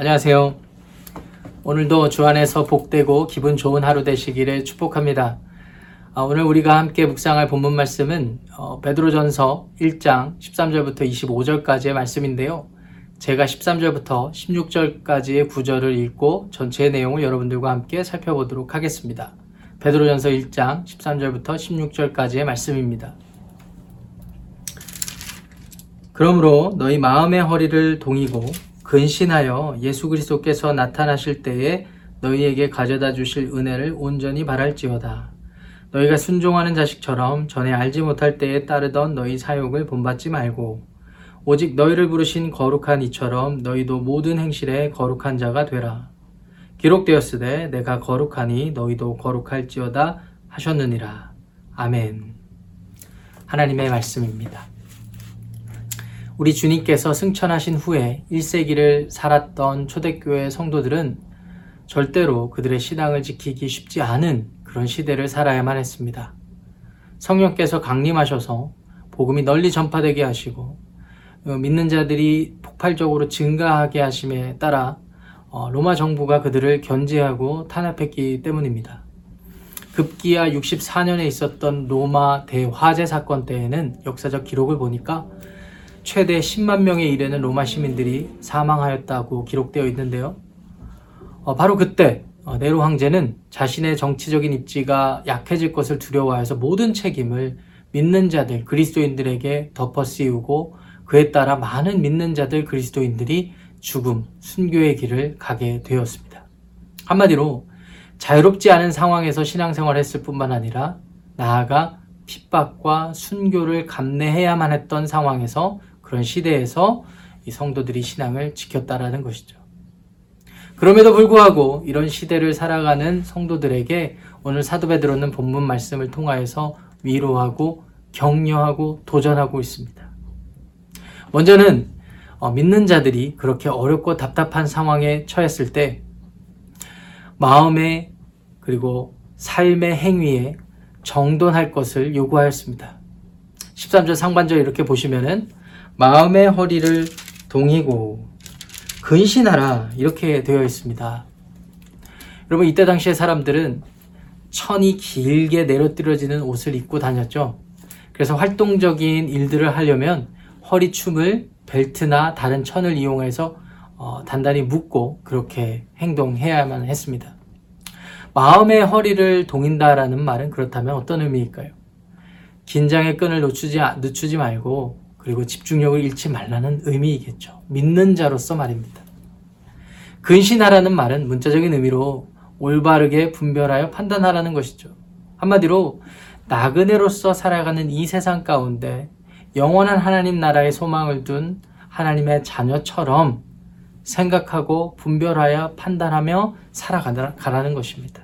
안녕하세요. 오늘도 주 안에서 복되고 기분 좋은 하루 되시기를 축복합니다. 아, 오늘 우리가 함께 묵상할 본문 말씀은 어, 베드로전서 1장 13절부터 25절까지의 말씀인데요. 제가 13절부터 16절까지의 구절을 읽고 전체의 내용을 여러분들과 함께 살펴보도록 하겠습니다. 베드로전서 1장 13절부터 16절까지의 말씀입니다. 그러므로 너희 마음의 허리를 동이고 근신하여 예수 그리스도께서 나타나실 때에 너희에게 가져다 주실 은혜를 온전히 바랄지어다. 너희가 순종하는 자식처럼 전에 알지 못할 때에 따르던 너희 사욕을 본받지 말고 오직 너희를 부르신 거룩한 이처럼 너희도 모든 행실에 거룩한 자가 되라. 기록되었으되 내가 거룩하니 너희도 거룩할지어다 하셨느니라. 아멘. 하나님의 말씀입니다. 우리 주님께서 승천하신 후에 1세기를 살았던 초대교회 성도들은 절대로 그들의 신앙을 지키기 쉽지 않은 그런 시대를 살아야만 했습니다. 성령께서 강림하셔서 복음이 널리 전파되게 하시고 어, 믿는 자들이 폭발적으로 증가하게 하심에 따라 어, 로마 정부가 그들을 견제하고 탄압했기 때문입니다. 급기야 64년에 있었던 로마 대화재 사건 때에는 역사적 기록을 보니까 최대 10만 명에 이르는 로마 시민들이 사망하였다고 기록되어 있는데요. 어, 바로 그때 네로 황제는 자신의 정치적인 입지가 약해질 것을 두려워해서 모든 책임을 믿는 자들, 그리스도인들에게 덮어 씌우고 그에 따라 많은 믿는 자들 그리스도인들이 죽음, 순교의 길을 가게 되었습니다. 한마디로 자유롭지 않은 상황에서 신앙생활을 했을 뿐만 아니라 나아가 핍박과 순교를 감내해야만 했던 상황에서 그런 시대에서 이 성도들이 신앙을 지켰다라는 것이죠. 그럼에도 불구하고 이런 시대를 살아가는 성도들에게 오늘 사도 베드로는 본문 말씀을 통하여서 위로하고 격려하고 도전하고 있습니다. 먼저는 어, 믿는 자들이 그렇게 어렵고 답답한 상황에 처했을 때 마음에 그리고 삶의 행위에 정돈할 것을 요구하였습니다. 13절 상반절 이렇게 보시면은 마음의 허리를 동이고 근신하라 이렇게 되어 있습니다. 여러분 이때 당시의 사람들은 천이 길게 내려뜨려지는 옷을 입고 다녔죠. 그래서 활동적인 일들을 하려면 허리춤을 벨트나 다른 천을 이용해서 어, 단단히 묶고 그렇게 행동해야만 했습니다. 마음의 허리를 동인다라는 말은 그렇다면 어떤 의미일까요? 긴장의 끈을 놓치지, 늦추지 말고 그리고 집중력을 잃지 말라는 의미이겠죠. 믿는 자로서 말입니다. 근신하라는 말은 문자적인 의미로 올바르게 분별하여 판단하라는 것이죠. 한마디로 나그네로서 살아가는 이 세상 가운데 영원한 하나님 나라의 소망을 둔 하나님의 자녀처럼 생각하고 분별하여 판단하며 살아가라는 것입니다.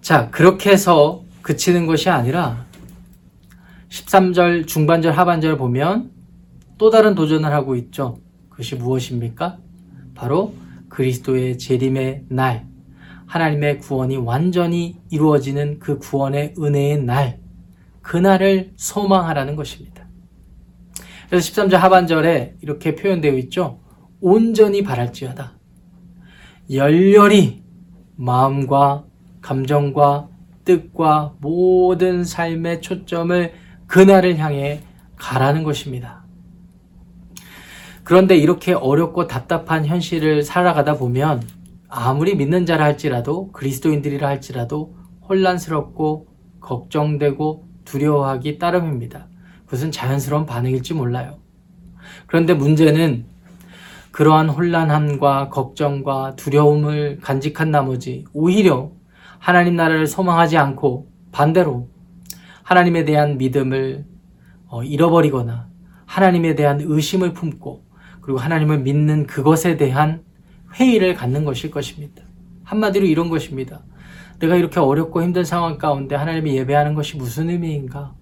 자, 그렇게 해서 그치는 것이 아니라 13절 중반절 하반절 보면 또 다른 도전을 하고 있죠. 그것이 무엇입니까? 바로 그리스도의 재림의 날, 하나님의 구원이 완전히 이루어지는 그 구원의 은혜의 날, 그날을 소망하라는 것입니다. 그래서 13절 하반절에 이렇게 표현되어 있죠. 온전히 바랄지어다. 열렬히 마음과 감정과 뜻과 모든 삶의 초점을 그날을 향해 가라는 것입니다. 그런데 이렇게 어렵고 답답한 현실을 살아가다 보면 아무리 믿는 자라 할지라도 그리스도인들이라 할지라도 혼란스럽고 걱정되고 두려워하기 따름입니다. 그것은 자연스러운 반응일지 몰라요. 그런데 문제는 그러한 혼란함과 걱정과 두려움을 간직한 나머지 오히려 하나님 나라를 소망하지 않고 반대로 하나님에 대한 믿음을 어, 잃어버리거나 하나님에 대한 의심을 품고 그리고 하나님을 믿는 그것에 대한 회의를 갖는 것일 것입니다. 한마디로 이런 것입니다. 내가 이렇게 어렵고 힘든 상황 가운데 하나님을 예배하는 것이 무슨 의미인가?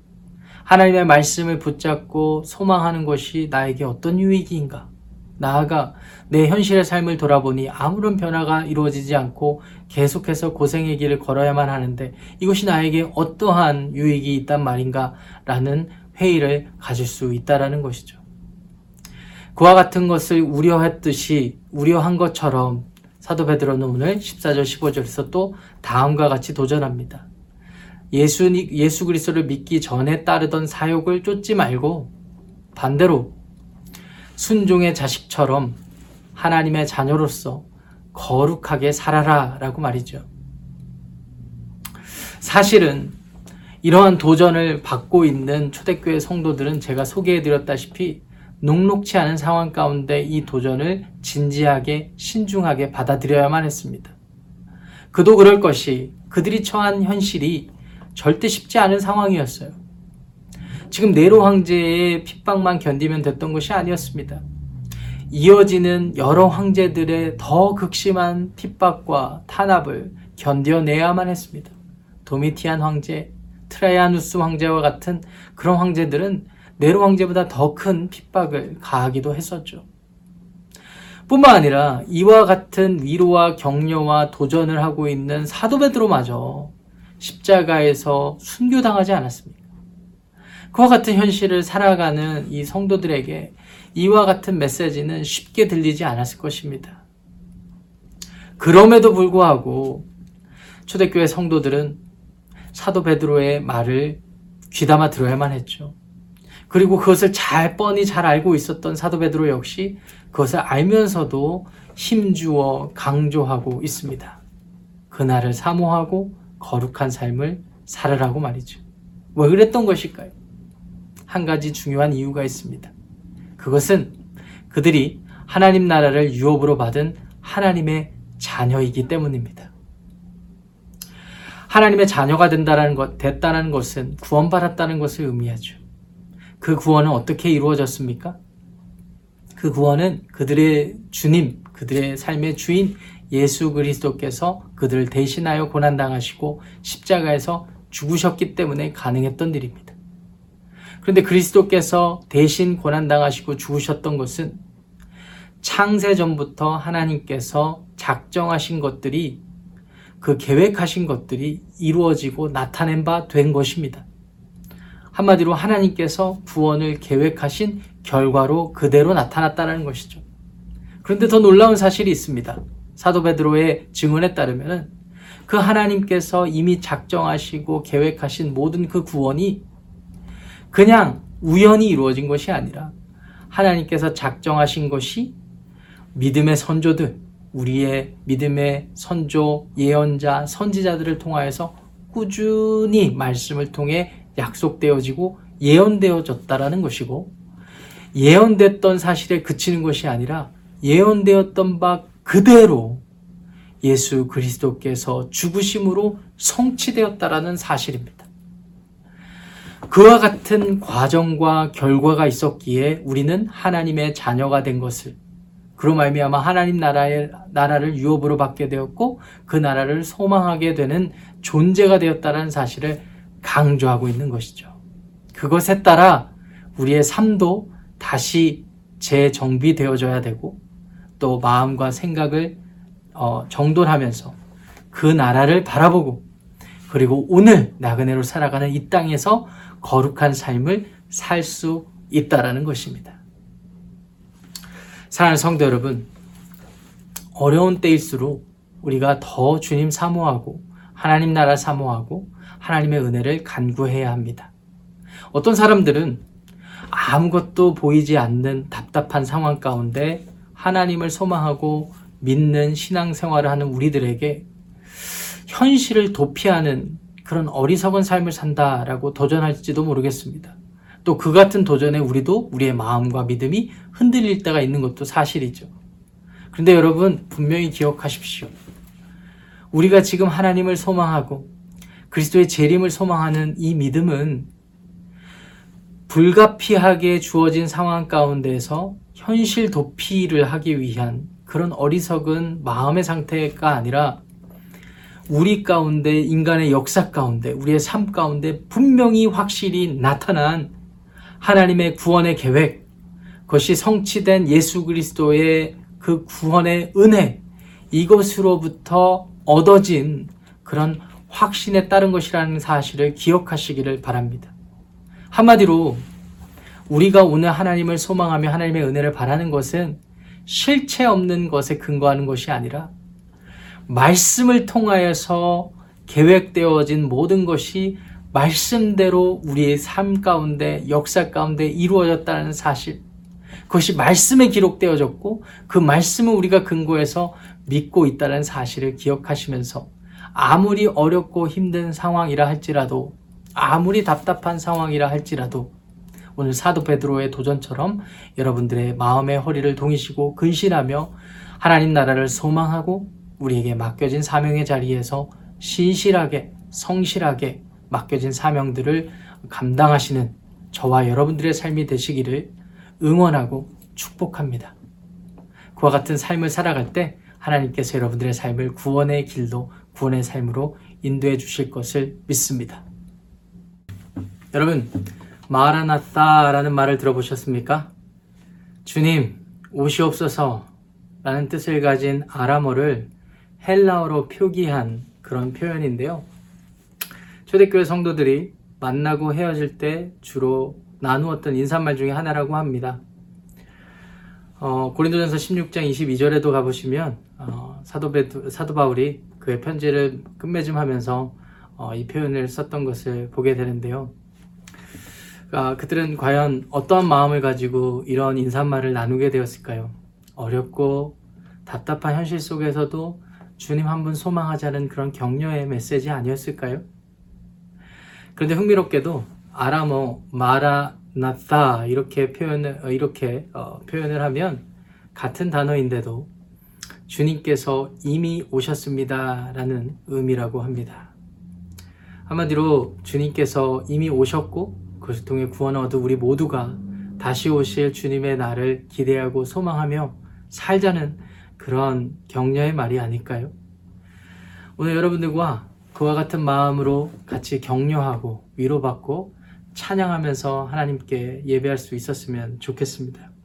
하나님의 말씀을 붙잡고 소망하는 것이 나에게 어떤 유익인가? 나아가 내 현실의 삶을 돌아보니 아무런 변화가 이루어지지 않고 계속해서 고생의 길을 걸어야만 하는데 이것이 나에게 어떠한 유익이 있단 말인가? 라는 회의를 가질 수 있다라는 것이죠. 그와 같은 것을 우려했듯이 우려한 것처럼 사도 베드로는 오늘 14절 15절에서 또 다음과 같이 도전합니다. 예수, 예수 그리스도를 믿기 전에 따르던 사욕을 쫓지 말고 반대로 순종의 자식처럼 하나님의 자녀로서 거룩하게 살아라 라고 말이죠. 사실은 이러한 도전을 받고 있는 초대교회 성도들은 제가 소개해드렸다시피 녹록치 않은 상황 가운데 이 도전을 진지하게 신중하게 받아들여야만 했습니다. 그도 그럴 것이 그들이 처한 현실이 절대 쉽지 않은 상황이었어요. 지금 네로 황제의 핍박만 견디면 됐던 것이 아니었습니다. 이어지는 여러 황제들의 더 극심한 핍박과 탄압을 견뎌내야만 했습니다. 도미티안 황제, 트라이아누스 황제와 같은 그런 황제들은 네로 황제보다 더 큰 핍박을 가하기도 했었죠. 뿐만 아니라 이와 같은 위로와 격려와 도전을 하고 있는 사도 베드로마저 십자가에서 순교당하지 않았습니까? 그와 같은 현실을 살아가는 이 성도들에게 이와 같은 메시지는 쉽게 들리지 않았을 것입니다. 그럼에도 불구하고 초대교회 성도들은 사도 베드로의 말을 귀담아 들어야만 했죠. 그리고 그것을 잘 뻔히 잘 알고 있었던 사도 베드로 역시 그것을 알면서도 힘주어 강조하고 있습니다. 그날을 사모하고 거룩한 삶을 살으라고 말이죠. 왜 그랬던 것일까요? 한 가지 중요한 이유가 있습니다. 그것은 그들이 하나님 나라를 유업으로 받은 하나님의 자녀이기 때문입니다. 하나님의 자녀가 된다는 것, 됐다는 것은 구원받았다는 것을 의미하죠. 그 구원은 어떻게 이루어졌습니까? 그 구원은 그들의 주님, 그들의 삶의 주인 예수 그리스도께서 그들을 대신하여 고난당하시고 십자가에서 죽으셨기 때문에 가능했던 일입니다. 그런데 그리스도께서 대신 고난당하시고 죽으셨던 것은 창세 전부터 하나님께서 작정하신 것들이 그 계획하신 것들이 이루어지고 나타낸 바 된 것입니다. 한마디로 하나님께서 구원을 계획하신 결과로 그대로 나타났다는 것이죠. 그런데 더 놀라운 사실이 있습니다. 사도 베드로의 증언에 따르면 그 하나님께서 이미 작정하시고 계획하신 모든 그 구원이 그냥 우연히 이루어진 것이 아니라 하나님께서 작정하신 것이 믿음의 선조들, 우리의 믿음의 선조, 예언자, 선지자들을 통하여서 꾸준히 말씀을 통해 약속되어지고 예언되어졌다라는 것이고 예언됐던 사실에 그치는 것이 아니라 예언되었던 바 그대로 예수 그리스도께서 죽으심으로 성취되었다라는 사실입니다. 그와 같은 과정과 결과가 있었기에 우리는 하나님의 자녀가 된 것을 그로 말미암아 하나님 나라의 나라를 유업으로 받게 되었고 그 나라를 소망하게 되는 존재가 되었다는 사실을 강조하고 있는 것이죠. 그것에 따라 우리의 삶도 다시 재정비되어져야 되고 또 마음과 생각을 어, 정돈하면서 그 나라를 바라보고 그리고 오늘 나그네로 살아가는 이 땅에서 거룩한 삶을 살 수 있다라는 것입니다. 사랑하는 성도 여러분, 어려운 때일수록 우리가 더 주님 사모하고 하나님 나라 사모하고 하나님의 은혜를 간구해야 합니다. 어떤 사람들은 아무것도 보이지 않는 답답한 상황 가운데 하나님을 소망하고 믿는 신앙생활을 하는 우리들에게 현실을 도피하는 그런 어리석은 삶을 산다라고 도전할지도 모르겠습니다. 또 그 같은 도전에 우리도 우리의 마음과 믿음이 흔들릴 때가 있는 것도 사실이죠. 그런데 여러분 분명히 기억하십시오. 우리가 지금 하나님을 소망하고 그리스도의 재림을 소망하는 이 믿음은 불가피하게 주어진 상황 가운데서 현실 도피를 하기 위한 그런 어리석은 마음의 상태가 아니라 우리 가운데 인간의 역사 가운데 우리의 삶 가운데 분명히 확실히 나타난 하나님의 구원의 계획 그것이 성취된 예수 그리스도의 그 구원의 은혜 이것으로부터 얻어진 그런 확신에 따른 것이라는 사실을 기억하시기를 바랍니다. 한마디로 우리가 오늘 하나님을 소망하며 하나님의 은혜를 바라는 것은 실체 없는 것에 근거하는 것이 아니라 말씀을 통하여서 계획되어진 모든 것이 말씀대로 우리의 삶 가운데 역사 가운데 이루어졌다는 사실. 그것이 말씀에 기록되어졌고 그 말씀을 우리가 근거해서 믿고 있다는 사실을 기억하시면서 아무리 어렵고 힘든 상황이라 할지라도 아무리 답답한 상황이라 할지라도 오늘 사도 베드로의 도전처럼 여러분들의 마음의 허리를 동이시고 근신하며 하나님 나라를 소망하고 우리에게 맡겨진 사명의 자리에서 신실하게 성실하게 맡겨진 사명들을 감당하시는 저와 여러분들의 삶이 되시기를 응원하고 축복합니다. 그와 같은 삶을 살아갈 때 하나님께서 여러분들의 삶을 구원의 길로 구원의 삶으로 인도해 주실 것을 믿습니다. 여러분, 마라나타라는 말을 들어보셨습니까? 주님, 오시옵소서 라는 뜻을 가진 아람어를 헬라어로 표기한 그런 표현인데요. 초대교회 성도들이 만나고 헤어질 때 주로 나누었던 인사말 중에 하나라고 합니다. 어, 고린도전서 16장 22절에도 가보시면 어, 사도, 베드, 사도 바울이 그의 편지를 끝맺음하면서 어, 이 표현을 썼던 것을 보게 되는데요. 아, 그들은 과연 어떠한 마음을 가지고 이런 인사말을 나누게 되었을까요? 어렵고 답답한 현실 속에서도 주님 한 분 소망하자는 그런 격려의 메시지 아니었을까요? 그런데 흥미롭게도 아람어 마라나타 이렇게 표현을 어, 이렇게 어, 표현을 하면 같은 단어인데도 주님께서 이미 오셨습니다라는 의미라고 합니다. 한마디로 주님께서 이미 오셨고 그것을 통해 구원을 얻은 우리 모두가 다시 오실 주님의 날을 기대하고 소망하며 살자는 그런 격려의 말이 아닐까요? 오늘 여러분들과 그와 같은 마음으로 같이 격려하고 위로받고 찬양하면서 하나님께 예배할 수 있었으면 좋겠습니다.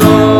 오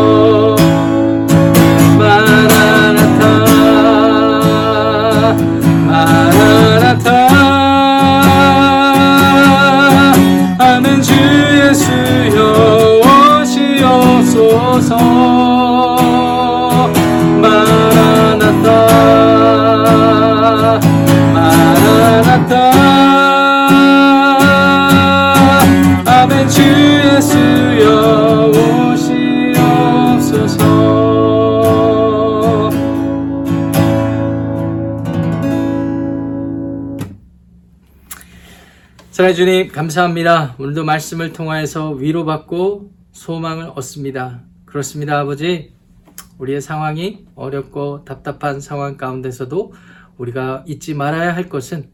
사랑해 주님 감사합니다. 오늘도 말씀을 통하여서 위로받고 소망을 얻습니다. 그렇습니다 아버지 우리의 상황이 어렵고 답답한 상황 가운데서도 우리가 잊지 말아야 할 것은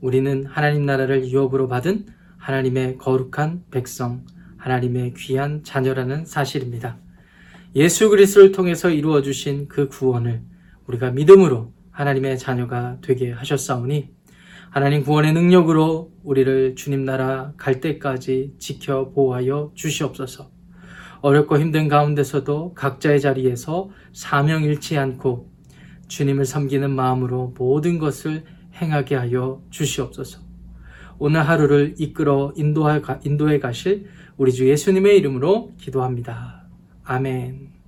우리는 하나님 나라를 유업으로 받은 하나님의 거룩한 백성, 하나님의 귀한 자녀라는 사실입니다. 예수 그리스도를 통해서 이루어 주신 그 구원을 우리가 믿음으로 하나님의 자녀가 되게 하셨사오니 하나님 구원의 능력으로 우리를 주님 나라 갈 때까지 지켜 보호하여 주시옵소서. 어렵고 힘든 가운데서도 각자의 자리에서 사명 잃지 않고 주님을 섬기는 마음으로 모든 것을 행하게 하여 주시옵소서. 오늘 하루를 이끌어 인도해 가실 우리 주 예수님의 이름으로 기도합니다. 아멘.